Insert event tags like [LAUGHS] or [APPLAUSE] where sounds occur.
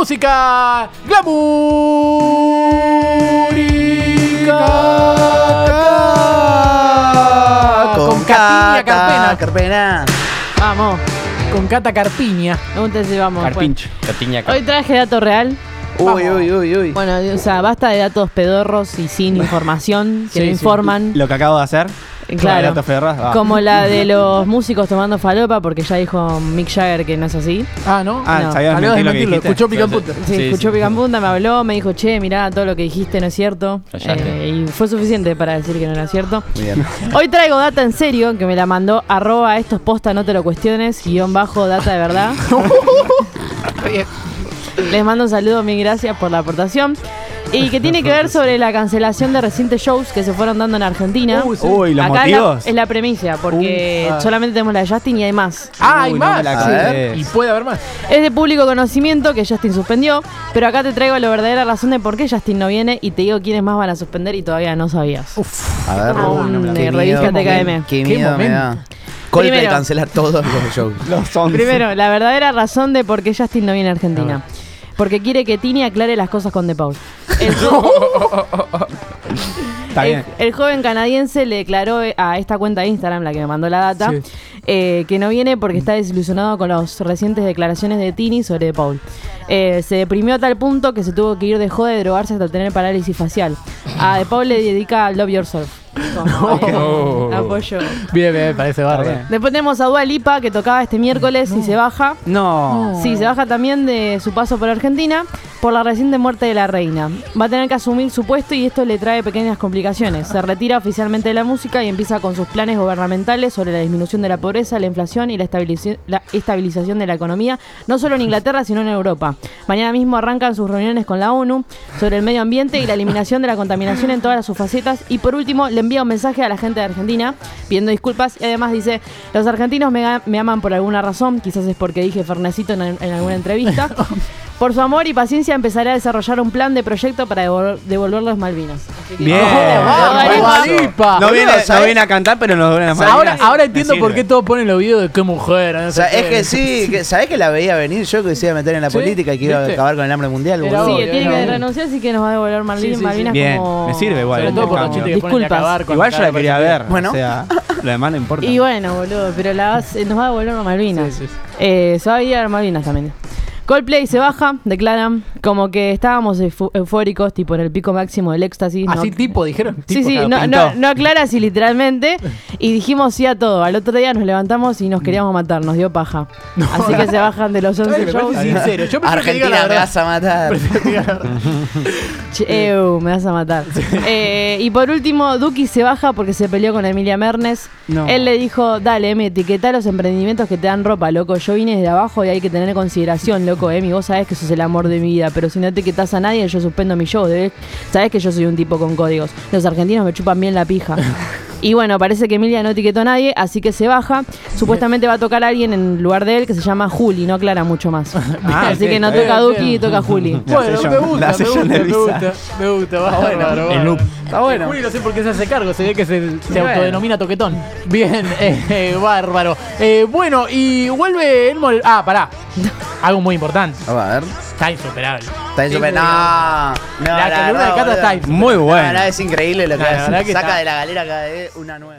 música glamúrica. Con Catiña Carpena. Carpena. Vamos, Con Cata Carpiña. pregúntese, vamos. pues. Carpincho. Catiña Hoy traje dato real. Uy, uy, uy, uy. Bueno, o sea, basta de datos pedorros y sin [LAUGHS] información que Sí, no sí. informan. Lo que acabo de hacer. Claro. Ah. Como la de [LAUGHS] los músicos tomando falopa, porque ya dijo Mick Jagger que no es así. Ah, ¿no? Ah, No. sabías Salió a mentir lo que desmentirlo, dijiste. escuchó Pica en Punta. Sí, escuchó Punta, me habló, me dijo, che, mirá, todo lo que dijiste no es cierto. Eh, y fue suficiente para decir que no era cierto. Muy bien. [LAUGHS] Hoy traigo data en serio, que me la mandó arroba estos posta, no te lo cuestiones, guion bajo data de verdad. [LAUGHS] Les mando un saludo, mil gracias por la aportación. Y que tiene que ver sobre la cancelación de recientes shows que se fueron dando en Argentina. Uy, sí. Uy, los Acá es la, motivos. es la premisa, porque ah. solamente tenemos la de Justin y hay más. Ah, hay Uy, no más. me la. Y puede haber más. Es de público conocimiento que Justin suspendió, pero acá te traigo la verdadera razón de por qué Justin no viene y te digo quiénes más van a suspender y todavía no sabías. A ver. Mm, qué de revista miedo, TKM. Qué Qué miedo me momento. da. Coldplay Primero. cancelar todos los shows. [LAUGHS] Los 11. Primero, la verdadera razón de por qué Justin no viene a Argentina. Porque quiere que Tini aclare las cosas con The Paul. El, [LAUGHS] Está bien. el joven canadiense le declaró a esta cuenta de Instagram, la que me mandó la data, Sí. eh, que no viene porque está desilusionado con las recientes declaraciones de Tini sobre The Paul. Eh, se deprimió a tal punto que se tuvo que ir de joda de drogarse hasta tener parálisis facial. A The Paul le dedica Love Yourself. Como- Apoyo. Bien, bien, parece bárbaro. bien. Después tenemos a Dua Lipa que tocaba este miércoles y se baja. No. Sí, se baja también de su paso por Argentina por la reciente muerte de la reina. Va a tener que asumir su puesto y esto le trae pequeñas complicaciones. Se retira oficialmente de la música y empieza con sus planes gubernamentales sobre la disminución de la pobreza, la inflación y la, estabilici- la estabilización de la economía, no solo en Inglaterra, sino en Europa. Mañana mismo arrancan sus reuniones con la ONU sobre el medio ambiente y la eliminación de la contaminación en todas sus facetas. Y por último, le envía un mensaje a la gente de Argentina pidiendo disculpas y además dice, los argentinos me, me aman por alguna razón, quizás es porque dije Fernecito en alguna entrevista. [LAUGHS] Por su amor y paciencia empezaré a desarrollar un plan de proyecto para devol- devolverlos Malvinas. Así que- Bien. Ah. No viene, a cantar, pero nos duele las Ahora, Malvinas. ahora entiendo por qué todos ponen los videos de qué mujer. no O sé sea, es qué. que sí, que, ¿sabés que la veía venir yo que se iba a meter en la Sí, política y que iba a ¿viste? acabar con el hambre mundial? Era boludo? Sí, obvio, tiene era que obvio. renunciar, así que nos va a devolver Malvin- Sí, sí, sí. Malvinas Bien, como... me sirve igual. Sobre todo por los Cambio. chistes que ponen de Disculpas. acabar con Igual yo la quería ver. Bueno. O sea, lo demás no importa. Y bueno, boludo, pero la vas- nos va a devolver a Malvinas. Sí, sí, sí. Eh, se va a ir a Malvinas también. Coldplay se baja, declaran como que estábamos eufóricos, tipo en el pico máximo del éxtasis. ¿no? Así tipo, dijeron. Sí, Tipo, sí, no, no, no aclara así literalmente. Y dijimos sí a todo. Al otro día nos levantamos y nos queríamos matar, nos dio paja. Así que se bajan de los Ay, 11 me shows. sincero. Yo Argentina, me vas a matar. [LAUGHS] Prefiero que diga la verdad. Che, eu, me vas a matar. Eh, y por último, Duki se baja porque se peleó con Emilia Mernes. No. Él le dijo, dale, Emi, etiquetá los emprendimientos que te dan ropa, loco. Yo vine desde abajo y hay que tener consideración, loco, Emi. Vos sabés que sos el amor de mi vida, pero si no etiquetás a nadie, yo suspendo mi show. ¿debes? Sabés que yo soy un tipo con códigos. Los argentinos me chupan bien la pija. [LAUGHS] Y bueno, parece que Emilia no etiquetó a nadie, así que se baja. Supuestamente va a tocar a alguien en lugar de él que se llama Juli, no aclara mucho más. [LAUGHS] Ah, así sí, que no toca a bien, Duki, bien. toca a Juli. Bueno, me gusta, me gusta, me gusta, me gusta, bárbaro. En loop. Está bueno. Juli no sé por qué se hace cargo, se ve que se, se Bueno. autodenomina toquetón. Bien, eh, [LAUGHS] eh, bárbaro. Eh, bueno, y vuelve Elmo. Ah, pará. [LAUGHS] Algo muy importante. A ver. Está insuperable. Está en super. No, no, La columna de Cata está verdad, insuperable. Muy bueno. No, no, es increíble lo que La hace. verdad que Saca está- de la galera cada vez una nueva.